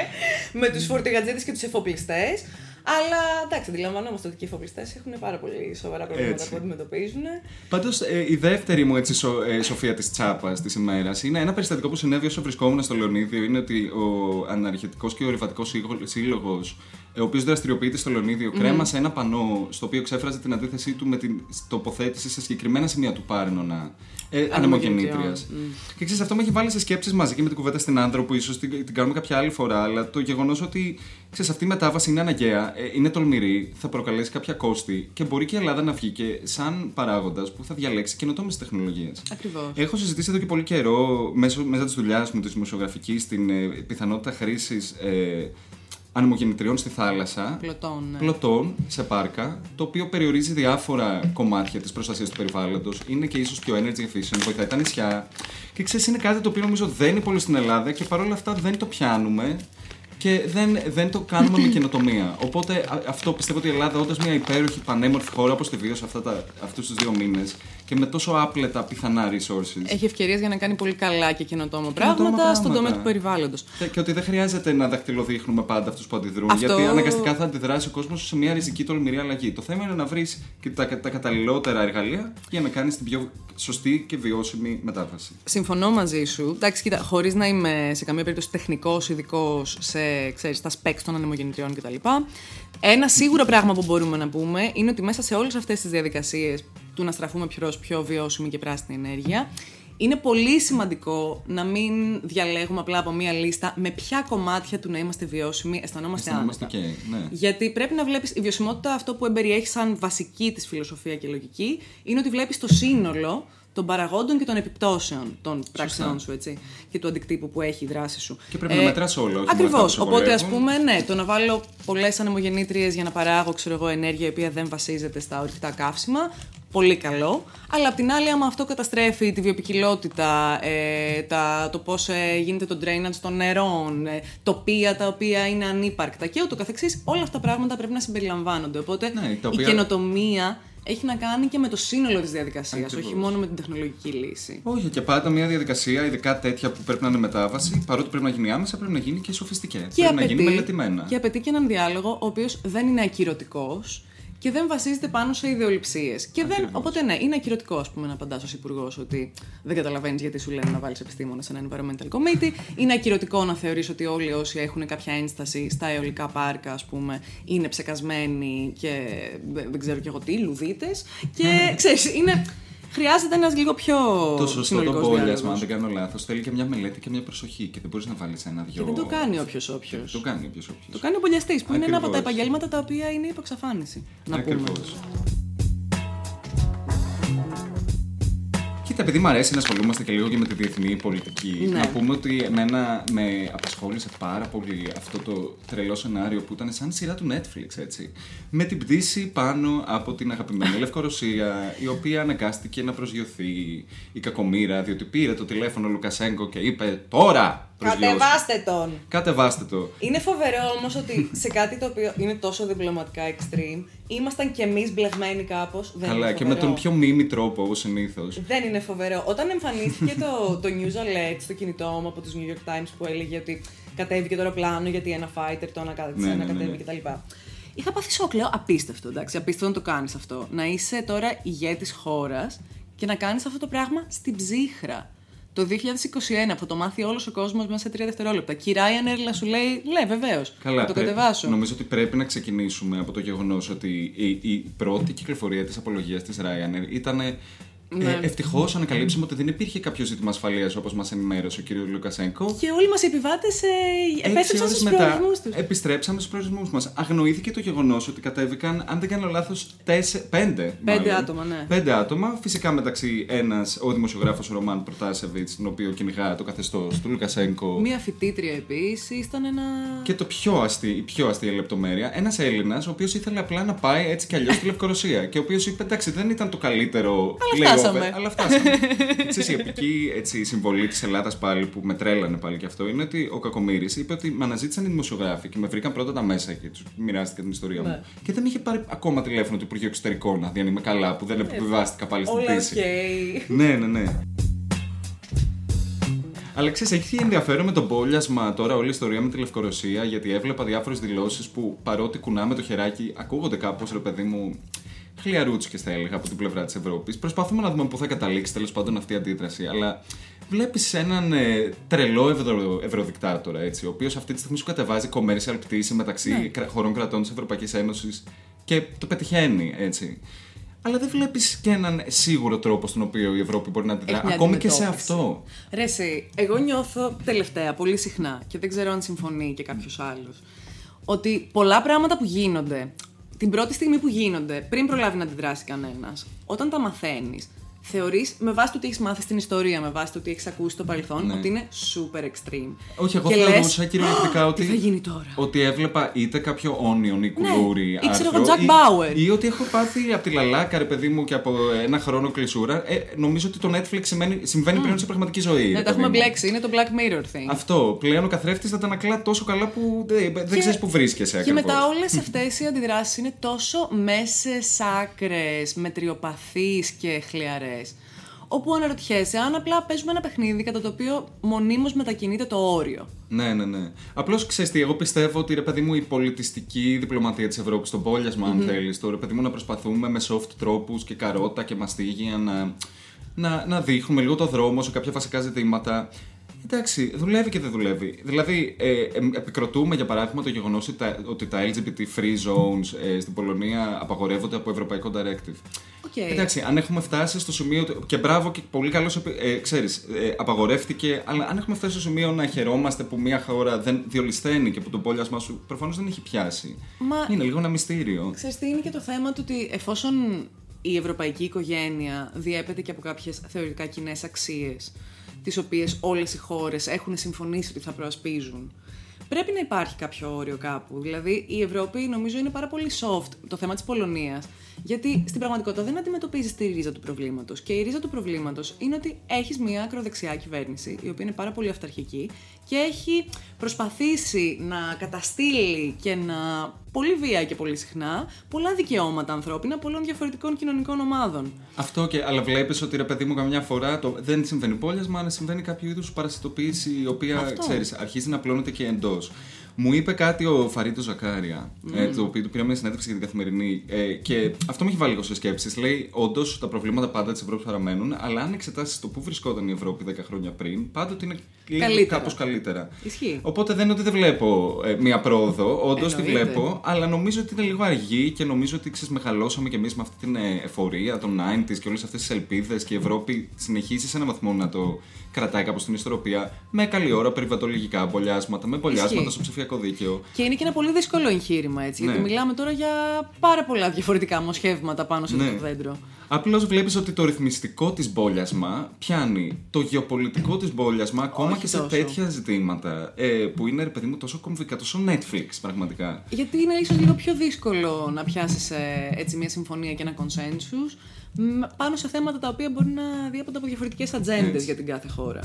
με τους φορτηγατζίδες και τους εφοπλιστές. Αλλά εντάξει, αντιλαμβανόμαστε ότι και οι εφοπλιστές έχουν πάρα πολύ σοβαρά προβλήματα Έτσι. που αντιμετωπίζουν. Πάντως, η δεύτερη μου έτσι, σο- ε, σοφία της τσάπας της ημέρας είναι ένα περιστατικό που συνέβη όσο βρισκόμουν στο Λεωνίδιο. Είναι ότι ο Αναρχετικό και ο Ρηβατικό Σύλλογος, ο οποίος δραστηριοποιείται στο Λεωνίδιο, κρέμασε ένα πανό στο οποίο ξέφραζε την αντίθεσή του με την τοποθέτηση σε συγκεκριμένα σημεία του Πάρνονα. Ε, ανεμογεννήτριας. Και ξέρεις, αυτό με έχει βάλει σε σκέψεις μαζί και με την κουβέντα στην άντρο που ίσως την, την κάνουμε κάποια άλλη φορά. Αλλά το γεγονός ότι ξέρεις, αυτή η μετάβαση είναι αναγκαία, ε, είναι τολμηρή, θα προκαλέσει κάποια κόστη και μπορεί και η Ελλάδα να βγει και σαν παράγοντας που θα διαλέξει καινοτόμες τεχνολογίες. Ακριβώς. Έχω συζητήσει εδώ και πολύ καιρό μέσω, μέσα της δουλειάς μου, της δημοσιογραφικής, την ε, πιθανότητα χρήσης ε, ανεμογεννητριών στη θάλασσα. Πλωτών. ναι. Πλωτών σε πάρκα, το οποίο περιορίζει διάφορα κομμάτια της προστασίας του περιβάλλοντος. Είναι και ίσως πιο energy efficient, βοηθάει τα νησιά. Και ξέρεις, είναι κάτι το οποίο νομίζω δεν είναι πολύ στην Ελλάδα και παρόλα αυτά δεν το πιάνουμε και δεν, δεν το κάνουμε με καινοτομία. Οπότε α- αυτό πιστεύω ότι η Ελλάδα, όντα μια υπέροχη πανέμορφη χώρα όπως τη βίωσε αυτούς τους δύο μήνες και με τόσο άπλετα πιθανά resources. Έχει ευκαιρίες για να κάνει πολύ καλά και καινοτόμα Καινοτόμα πράγματα, στον πράγματα. τομέα του περιβάλλοντος. Και, και ότι δεν χρειάζεται να δακτυλοδείχνουμε πάντα αυτούς που αντιδρούν. Αυτό- Γιατί αναγκαστικά θα αντιδράσει ο κόσμος σε μια ριζική τολμηρή αλλαγή. Το θέμα είναι να βρεις και τα, τα καταλληλότερα εργαλεία για να κάνεις την πιο σωστή και βιώσιμη μετάβαση. Συμφωνώ μαζί σου. Εντάξει, κοίτα, χωρίς να είμαι σε καμία περίπτωση τεχνικός ειδικός σε ξέρεις, τα specs των ανεμογεννητριών κτλ. Ένα σίγουρο πράγμα που μπορούμε να πούμε είναι ότι μέσα σε όλες αυτές τις διαδικασίες του να στραφούμε πιο, πιο βιώσιμη και πράσινη ενέργεια, είναι πολύ σημαντικό να μην διαλέγουμε απλά από μία λίστα με ποια κομμάτια του να είμαστε βιώσιμοι αισθανόμαστε Αισθανόμαστε άνετα. και, ναι. Γιατί πρέπει να βλέπεις η βιωσιμότητα, αυτό που εμπεριέχει σαν βασική της φιλοσοφία και λογική, είναι ότι βλέπεις το σύνολο των παραγόντων και των επιπτώσεων των πράξεών σου έτσι, και του αντικτύπου που έχει η δράση σου. Και πρέπει να μετράς όλα, όχι μόνο Ακριβώς. αυτά που σε Οπότε, ας βολεύουν. πούμε, ναι, το να βάλω πολλές ανεμογεννήτριες για να παράγω ξέρω εγώ, ενέργεια η οποία δεν βασίζεται στα ορυκτά καύσιμα. Πολύ καλό. Αλλά απ' την άλλη, άμα αυτό καταστρέφει τη βιοπικιλότητα, ε, τα, το πώς ε, γίνεται το drainage των νερών, ε, τοπία τα οποία είναι ανύπαρκτα και ούτω καθεξής, όλα αυτά τα πράγματα πρέπει να συμπεριλαμβάνονται. Οπότε Ναι, τα η οποία- καινοτομία έχει να κάνει και με το σύνολο της διαδικασίας, Ακριβώς. όχι μόνο με την τεχνολογική λύση. Όχι, και πάντα μια διαδικασία, ειδικά τέτοια που πρέπει να είναι μετάβαση, παρότι πρέπει να γίνει άμεσα, πρέπει να γίνει και σοφιστικέ. Πρέπει να γίνει μελετημένα. και απαιτεί και έναν διάλογο ο οποίος δεν είναι ακυρωτικός και δεν βασίζεται πάνω σε ιδεολειψίες. Και δεν, Ακριβώς. οπότε ναι, είναι ακυρωτικό ας πούμε, να απαντάς ως υπουργός ότι δεν καταλαβαίνεις γιατί σου λένε να βάλεις επιστήμονα σε ένα environmental committee. Είναι ακυρωτικό να θεωρείς ότι όλοι όσοι έχουν κάποια ένσταση στα αιωλικά πάρκα, ας πούμε, είναι ψεκασμένοι και δεν δεν ξέρω κι εγώ τι, λουδίτες. Και ξέρεις, είναι. Χρειάζεται ένας λίγο πιο. Το σωστό το συνολικός μπόλιασμα, διάλογος. αν δεν κάνω λάθος, θέλει και μια μελέτη και μια προσοχή και δεν μπορείς να βάλεις ένα-δυο. Και δεν το κάνει όποιος όποιος. Το κάνει όποιος όποιος. Το κάνει ο μπολιαστής, που είναι ένα από τα Ακριβώς. επαγγέλματα τα οποία είναι υποξαφάνιση. Να πούμε. Κοίτα, επειδή μου αρέσει να ασχολούμαστε και λίγο και με τη διεθνή πολιτική, Ναι. να πούμε ότι εμένα με απασχόλησε πάρα πολύ αυτό το τρελό σενάριο που ήταν σαν σειρά του Netflix, έτσι. Με την πτήση πάνω από την αγαπημένη Λευκορωσία, η οποία αναγκάστηκε να προσγειωθεί η κακομήρα, διότι πήρε το τηλέφωνο ο Λουκασέγκο και είπε Τώρα! προσγειώσου». Κατεβάστε τον! Κατεβάστε το. Είναι φοβερό όμως ότι σε κάτι το οποίο είναι τόσο διπλωματικά extreme, ήμασταν κι εμείς μπλεγμένοι κάπως. Καλά, και με τον πιο μίμη τρόπο, όπως συνήθως. Δεν είναι φοβερό. Όταν εμφανίστηκε το, το news alert στο κινητό μου από τους New York Times που έλεγε ότι κατέβηκε το αεροπλάνο γιατί ένα fighter το ανακα... Ναι, ναι, ναι, ανακατέβει ναι. κτλ. Είχα πάθει σοκ, λέω απίστευτο, εντάξει. Απίστευτο να το κάνεις αυτό. Να είσαι τώρα ηγέτης χώρας και να κάνεις αυτό το πράγμα στην ψύχρα. Το 2021 που θα το μάθει όλος ο κόσμος μέσα σε τρία δευτερόλεπτα. Και η Ryanair να σου λέει, ναι, βεβαίως. Καλά, Θα το πρέ- κατεβάσω. Νομίζω ότι πρέπει να ξεκινήσουμε από το γεγονός ότι η, η πρώτη κυκλοφορία της απολογίας της Ryanair ήταν. Ναι. Ε, Ευτυχώς ανακαλύψαμε ότι δεν υπήρχε κάποιο ζήτημα ασφαλείας όπως μας ενημέρωσε ο κ. Λουκασέγκο. Και όλοι μας οι επιβάτες ε, επέστρεψαν ώρες στους προορισμούς τους. επιστρέψαμε στους προορισμούς μας. Αγνοήθηκε το γεγονός ότι κατέβηκαν, αν δεν κάνω λάθος, πέντε. Πέντε μάλλον. άτομα, ναι. Πέντε άτομα. Φυσικά μεταξύ ένας, ο δημοσιογράφος Ρωμάν Προτάσεβιτς, τον οποίο κυνηγά το καθεστώς του Λουκασέγκο. Μία φοιτήτρια επίσης ήταν ένα. Και το πιο αστεί, η πιο αστεία λεπτομέρεια, ένας Έλληνας, ο οποίος ήθελε απλά να πάει έτσι κι αλλιώς στη Λευκορωσία. και ο οποίος είπε: Εντάξει, δεν ήταν το καλύτερο Αλλά layover, φτάσαμε. αλλά φτάσαμε. Ξέρεις, η επική έτσι, συμβολή της Ελλάδας πάλι που με τρέλανε πάλι και αυτό είναι ότι ο κακομοίρης είπε ότι με αναζήτησαν οι δημοσιογράφοι και με βρήκαν πρώτα τα μέσα και τους μοιράστηκε την ιστορία Ναι. μου. Και δεν με είχε πάρει ακόμα τηλέφωνο του Υπουργείου Εξωτερικών να δει αν είμαι καλά, που δεν επιβιβάστηκα πάλι στην Όλα πτήση. οκ. Ναι, ναι, ναι. Αλλά ξέρεις, έχει ενδιαφέρον με το μπόλιασμα τώρα όλη η ιστορία με τη Λευκορωσία, γιατί έβλεπα διάφορες δηλώσεις που παρότι κουνάμε το χεράκι, ακούγονται κάπως ρε παιδί μου. Χλιαρούτσικες θα έλεγα από την πλευρά της Ευρώπης. Προσπαθούμε να δούμε πού θα καταλήξει τέλος πάντων αυτή η αντίδραση. Αλλά βλέπεις έναν ε, τρελό ευρω, ευρωδικτάτορα, έτσι, ο οποίος αυτή τη στιγμή σου κατεβάζει commercial πτήση μεταξύ Ναι. κρα- χωρών κρατών της Ευρωπαϊκής Ένωσης και το πετυχαίνει, έτσι. Αλλά δεν βλέπεις και έναν σίγουρο τρόπο στον οποίο η Ευρώπη μπορεί να αντιδρά. Έχει μια Ακόμη και σε αντιμετώπιση. αυτό. Ρε εσύ, εγώ νιώθω τελευταία πολύ συχνά και δεν ξέρω αν συμφωνεί και κάποιος άλλος. Ότι πολλά πράγματα που γίνονται, την πρώτη στιγμή που γίνονται, πριν προλάβει να αντιδράσει κανένας, όταν τα μαθαίνεις, θεωρείς με βάση το τι έχεις μάθει στην ιστορία, με βάση το τι έχεις ακούσει στο παρελθόν, Ναι. ότι είναι super extreme. Όχι, εγώ Και θεωρούσα λες, κυριολεκτικά «Α, ότι. Τι θα γίνει τώρα. Ότι έβλεπα είτε κάποιο όνιον ή κουλούρι. ή ξέρω άρθρο, εγώ, Jack ή- Bauer. Ή ότι έχω πάθει από τη λαλάκα, ρε παιδί μου, και από ένα χρόνο κλεισούρα. Ε, νομίζω ότι το Netflix σημαίνει, συμβαίνει πλέον σε πραγματική ζωή. Ναι, ρε τα έχουμε παιδί μου. μπλέξει. Είναι το Black Mirror thing. Αυτό. Πλέον ο καθρέφτης θα τα ανακλά τόσο καλά που δεν, δεν Και- ξέρεις που βρίσκεσαι Και ακριβώς. μετά όλες αυτές οι αντιδράσεις είναι τόσο μέσες, άκρες, μετριοπαθείς και χλιαρές. Όπου αναρωτιέσαι αν απλά παίζουμε ένα παιχνίδι κατά το οποίο μονίμως μετακινείται το όριο. Ναι, ναι, ναι. Απλώς ξέρεις τι, εγώ πιστεύω ότι ρε παιδί μου η πολιτιστική διπλωματία της Ευρώπης, το μπόλιασμα, αν θέλεις, το ρε παιδί μου να προσπαθούμε με soft τρόπους και καρότα και μαστίγια να, να, να δείχνουμε λίγο το δρόμο σε κάποια βασικά ζητήματα. Εντάξει, δουλεύει και δεν δουλεύει. Δηλαδή, ε, ε, επικροτούμε για παράδειγμα το γεγονός ότι, τα- ότι τα LGBT free zones ε, στην Πολωνία απαγορεύονται από ευρωπαϊκό directive. OK. Εντάξει, αν έχουμε φτάσει στο σημείο. ότι- Και μπράβο και πολύ καλώς. Ε, ξέρεις, ε, απαγορεύτηκε. Αλλά αν έχουμε φτάσει στο σημείο να χαιρόμαστε που μια χώρα δεν διολισθαίνει και που το μπόλιασμα σου προφανώς δεν έχει πιάσει. Μα- Είναι λίγο ένα μυστήριο. Ξέρεις τι είναι και το θέμα του ότι εφόσον η ευρωπαϊκή οικογένεια διέπεται και από κάποιες θεωρητικά κοινές αξίες, τις οποίες όλες οι χώρες έχουν συμφωνήσει ότι θα προασπίζουν, πρέπει να υπάρχει κάποιο όριο κάπου. Δηλαδή η Ευρώπη νομίζω είναι πάρα πολύ soft το θέμα της Πολωνίας, γιατί στην πραγματικότητα δεν αντιμετωπίζεις τη ρίζα του προβλήματος. Και η ρίζα του προβλήματος είναι ότι έχεις μια ακροδεξιά κυβέρνηση, η οποία είναι πάρα πολύ αυταρχική και έχει προσπαθήσει να καταστήλει και να πολύ βία και πολύ συχνά πολλά δικαιώματα ανθρώπινα πολλών διαφορετικών κοινωνικών ομάδων. Αυτό και, αλλά βλέπεις ότι ρε παιδί μου, καμιά φορά το, δεν συμβαίνει πόλιασμα, αλλά συμβαίνει κάποιο είδους παρασιτοποίηση η οποία Αυτό. ξέρεις, αρχίζει να απλώνεται και εντός. Μου είπε κάτι ο Φαρίτο Ζακάρια, ε, το οποίο του πήραμε συνέντευξη για την καθημερινή. Ε, και αυτό με έχει βάλει λίγο σε σκέψεις. Λέει: Όντως τα προβλήματα πάντα της Ευρώπης παραμένουν, αλλά αν εξετάσεις το πού βρισκόταν η Ευρώπη 10 χρόνια πριν, πάντοτε είναι Καλύτερα. κάπως καλύτερα. Ισχύει. Οπότε δεν είναι ότι δεν βλέπω ε, μία πρόοδο. Όντως τη Εννοείται. βλέπω, αλλά νομίζω ότι είναι λίγο αργή και νομίζω ότι ξέρεις, μεγαλώσαμε κι εμείς με αυτή την ε, εφορία των 90s και όλες αυτές τις ελπίδες και η Ευρώπη συνεχίσει σε έναν βαθμό να το κρατάει κάπως στην ιστορία με καλή ώρα περιβατολογικά μπολιάσματα, με μπολιάσματα Ισχύει. στο ψηφιακό δίκαιο. Και είναι και ένα πολύ δύσκολο εγχείρημα έτσι. Ναι. Γιατί μιλάμε τώρα για πάρα πολλά διαφορετικά μοσχεύματα πάνω σε αυτό Ναι. το δέντρο. Απλώς βλέπεις ότι το ρυθμιστικό της μπόλιασμα πιάνει το γεωπολιτικό της μπόλιασμα ακόμα Όχι και σε τόσο. τέτοια ζητήματα ε, που είναι ρε παιδί μου τόσο κομβικά, τόσο Netflix πραγματικά. Γιατί είναι ίσως λίγο πιο δύσκολο να πιάσεις έτσι μια συμφωνία και ένα consensus μ, πάνω σε θέματα τα οποία μπορεί να διέπονται από διαφορετικές ατζέντες Έτσι. για την κάθε χώρα.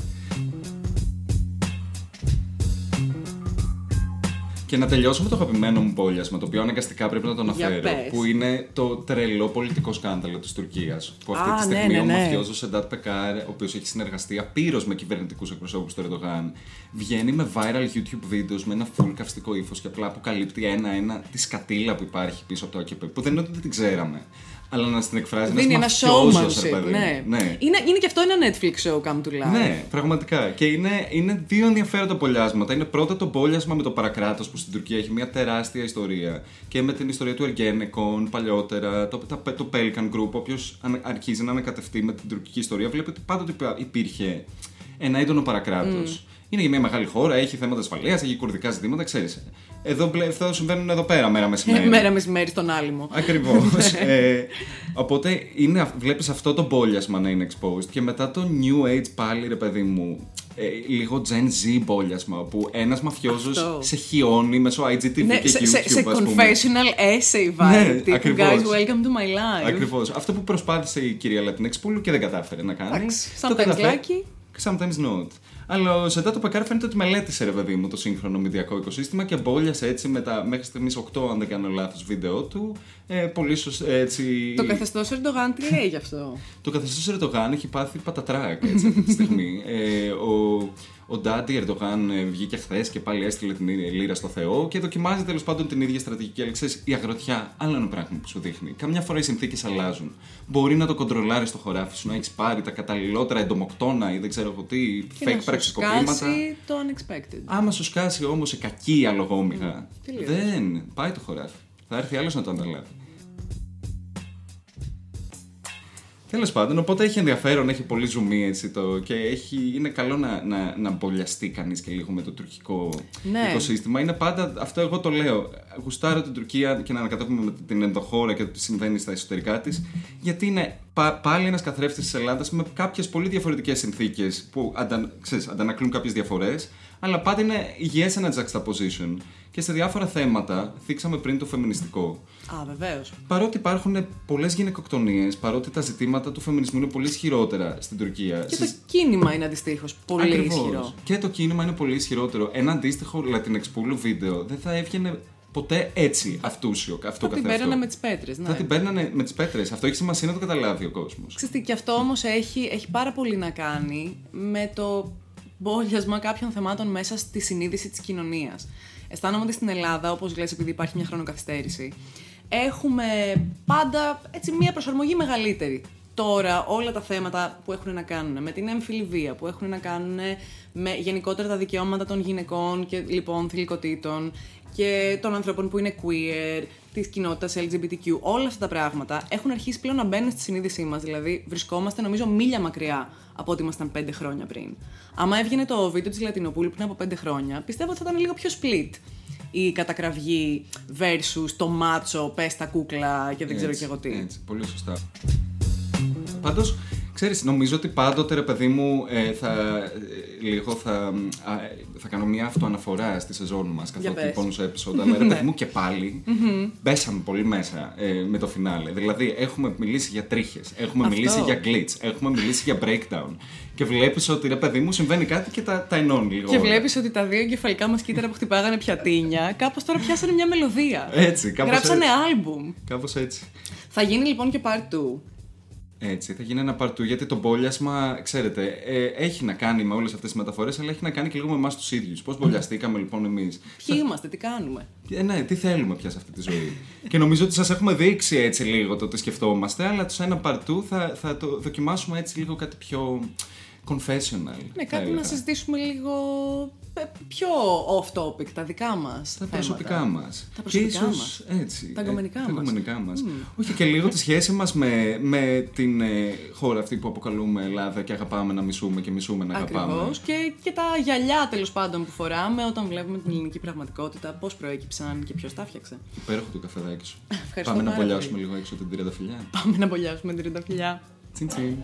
Και να τελειώσω με το αγαπημένο μου πόλιασμα, το οποίο αναγκαστικά πρέπει να το Για αναφέρω. πες. Που είναι το τρελό πολιτικό σκάνδαλο της Τουρκίας. Που αυτή Α, τη ναι, στιγμή ναι, ο ναι. μαφιόζος Σεντάτ Πεκάρ, ο οποίος έχει συνεργαστεί απείρως με κυβερνητικούς εκπροσώπους του Ερντογάν, βγαίνει με viral YouTube videos με ένα full καυστικό ύφος και απλά αποκαλύπτει ένα-ένα τη σκατήλα που υπάρχει πίσω από το ΑΚΠ. Που δεν είναι ότι δεν την ξέραμε. Αλλά να την εκφράζει Δίνει ένα ένας μαφιόζος, showmanship. ρε παιδί μου. Ναι. ναι. Είναι, είναι και αυτό ένα Netflix show come to life. Ναι, πραγματικά. Και είναι, είναι δύο ενδιαφέροντα πολιάσματα. Είναι πρώτα το πόλιασμα με το παρακράτος που στην Τουρκία έχει μια τεράστια ιστορία. Και με την ιστορία του Εργένεκον παλιότερα, το, τα- το Pelican Group. Όποιος αρχίζει να ανακατευτεί με την τουρκική ιστορία, βλέπει ότι πάντοτε υπά- υπήρχε ένα έντονο παρακράτος. Είναι για μια μεγάλη χώρα, έχει θέματα ασφαλείας, έχει κουρδικά ζητήματα, ξέρεις. Εδώ, μπλε- αυτό συμβαίνουν εδώ πέρα, μέρα μεσημέρι. Μέρα μεσημέρι στον άλυμο. Ακριβώς. ε, οπότε είναι, βλέπεις αυτό το μπόλιασμα να είναι exposed και μετά το new age πάλι ρε παιδί μου ε, λίγο Gen Z μπόλιασμα όπου ένας μαφιόζος Αυτό. σε χιώνει μέσω IGTV Ναι, και σε, YouTube σε, σε ας πούμε. confessional essay vibe. Ναι, τύπου, ακριβώς. Guys, welcome to my life. Ακριβώς. Αυτό που προσπάθησε η κυρία Λατινέξπουλου και δεν κατάφερε να κάνει. Εντάξει, το sometimes καταφέρει- lucky. Sometimes not. Αλλά ο Ζετά το Πεκάρ φαίνεται ότι μελέτησε ρε παιδί μου το σύγχρονο μηδιακό οικοσύστημα και μπόλιασε έτσι με τα μέχρι στιγμής 8, αν δεν κάνω λάθος, βίντεο του. Ε, πολύ σωσ- έτσι. Το καθεστώς Ερντογάν τι λέει γι' αυτό; Το καθεστώς Ερντογάν έχει πάθει πατατράκ έτσι, αυτή τη στιγμή. ε, ο, ο Ντάντι Ερντογάν ε, βγήκε χθες και πάλι έστειλε την λύρα στο Θεό και δοκιμάζει τέλος πάντων την ίδια στρατηγική. Αλλά ξέρεις, η αγροτιά, άλλο ένα πράγμα που σου δείχνει. Καμιά φορά οι συνθήκες αλλάζουν. Μπορεί να το κοντρολάρεις στο χωράφι σου, να έχεις πάρει τα καταλληλότερα εντομοκτώνα ή δεν ξέρω εγώ τι, Και να fake σου πραξικοπήματα. σκάσει το unexpected. Άμα σου σκάσει όμως η κακή αλογόμηχα, τελείως. δεν πάει το χωράφι. Θα έρθει άλλος να το ανταλάβει. Τέλος πάντων, οπότε έχει ενδιαφέρον, έχει πολύ ζουμί έτσι το, και έχει, είναι καλό να, να, να μπολιαστεί κανείς και λίγο με το τουρκικό Ναι. οικοσύστημα. Είναι πάντα, αυτό εγώ το λέω. Γουστάρω την Τουρκία και να ανακατεύουμε με την ενδοχώρα και το τι συμβαίνει στα εσωτερικά της, γιατί είναι πα- πάλι ένας καθρέφτης της Ελλάδας με κάποιες πολύ διαφορετικές συνθήκες που αντα, ξέρεις, αντανακλούν κάποιες διαφορές, αλλά πάντα είναι υγιές ένα juxtaposition. Και σε διάφορα θέματα, θίξαμε πριν το φεμινιστικό. Α, βεβαίως. Παρότι υπάρχουν πολλές γυναικοκτονίες, παρότι τα ζητήματα του φεμινισμού είναι πολύ ισχυρότερα στην Τουρκία. Και Στις- το κίνημα είναι αντιστοίχως πολύ Ακριβώς. ισχυρό. Και το κίνημα είναι πολύ ισχυρότερο. Ένα αντίστοιχο λατινεξπούλου βίντεο δεν θα έβγαινε ποτέ έτσι αυτούσιο. Αυτό Θα την καθεαυτό. παίρνανε με τις πέτρες. Ναι. Θα την παίρνανε με τις πέτρες. Αυτό έχει σημασία να το καταλάβει ο κόσμος. Ξέρετε, και αυτό όμως έχει, έχει πάρα πολύ να κάνει με το μπόλιασμα κάποιων θεμάτων μέσα στη συνείδηση της κοινωνίας. Αισθάνομαι ότι στην Ελλάδα, όπως λες, επειδή υπάρχει μια χρονοκαθυστέρηση, έχουμε πάντα έτσι μια προσαρμογή μεγαλύτερη. Τώρα όλα τα θέματα που έχουν να κάνουν με την έμφυλη βία, που έχουν να κάνουν με γενικότερα τα δικαιώματα των γυναικών και λοιπόν θηλυκοτήτων και των ανθρώπων που είναι queer, της κοινότητας LGBTQ, όλα αυτά τα πράγματα έχουν αρχίσει πλέον να μπαίνουν στη συνείδησή μας. Δηλαδή, βρισκόμαστε νομίζω μίλια μακριά από ό,τι ήμασταν πέντε χρόνια πριν. Άμα έβγαινε το βίντεο της Λατινοπούλου πριν από πέντε χρόνια, πιστεύω ότι θα ήταν λίγο πιο split η κατακραυγή versus το μάτσο, πες τα κούκλα και δεν ξέρω Έτσι, και εγώ τι. Έτσι, πολύ σωστά. Πάντως, ξέρεις, νομίζω ότι πάντοτε ρε παιδί μου ε, θα, ε, λίγο θα, α, ε, θα κάνω μια αυτοαναφορά στη σεζόν μας καθότι πες. λοιπόν σε επεισόδια. αλλά ρε Ναι. παιδί μου και πάλι μπέσαμε πολύ μέσα ε, με το φινάλε. Δηλαδή, έχουμε μιλήσει για τρίχες, έχουμε Αυτό. μιλήσει για glitch, έχουμε μιλήσει για breakdown. Και βλέπεις ότι ρε παιδί μου συμβαίνει κάτι και τα, τα ενώνει λίγο. Και όλα. βλέπεις ότι τα δύο εγκεφαλικά μας κύτταρα που χτυπάγανε πιατίνια, κάπως τώρα πιάσανε μια μελωδία. Έτσι, κάπως Γράψανε έτσι. άλμπουμ. Κάπως έτσι. Θα γίνει λοιπόν και part 2. Έτσι, θα γίνει ένα παρτού γιατί το μπόλιασμα, ξέρετε, ε, έχει να κάνει με όλες αυτές τις μεταφορές, αλλά έχει να κάνει και λίγο με εμάς τους ίδιους. Πώς μπολιαστήκαμε λοιπόν εμείς. Ποιοι είμαστε, τι κάνουμε. Ε, ναι, τι θέλουμε πια σε αυτή τη ζωή. και νομίζω ότι σας έχουμε δείξει έτσι λίγο το τι σκεφτόμαστε, αλλά σε ένα παρτού θα, θα το δοκιμάσουμε έτσι λίγο κάτι πιο confessional. Ναι, κάτι να συζητήσουμε λίγο ε, πιο off topic, τα δικά μας. Τα προσωπικά μας. Τα προσωπικά μας. Έτσι. Τα εγκομενικά ε, μας. Τα εγκομενικά μας. Όχι και λίγο τη σχέση μας με, με την ε, χώρα αυτή που αποκαλούμε Ελλάδα και αγαπάμε να μισούμε και μισούμε να αγαπάμε. Ακριβώς. Και, και τα γυαλιά τέλος πάντων που φοράμε όταν βλέπουμε την ελληνική πραγματικότητα, πώς προέκυψαν και ποιος τα φτιάξε. Υπέροχο το καφεδάκι σου. Ευχαριστώ Πάμε να πάρα μπολιάσουμε πολύ. λίγο έξω την τριανταφυλλιά. Πάμε να μπολιάσουμε την τριανταφυλλιά. Τσιν τσιν.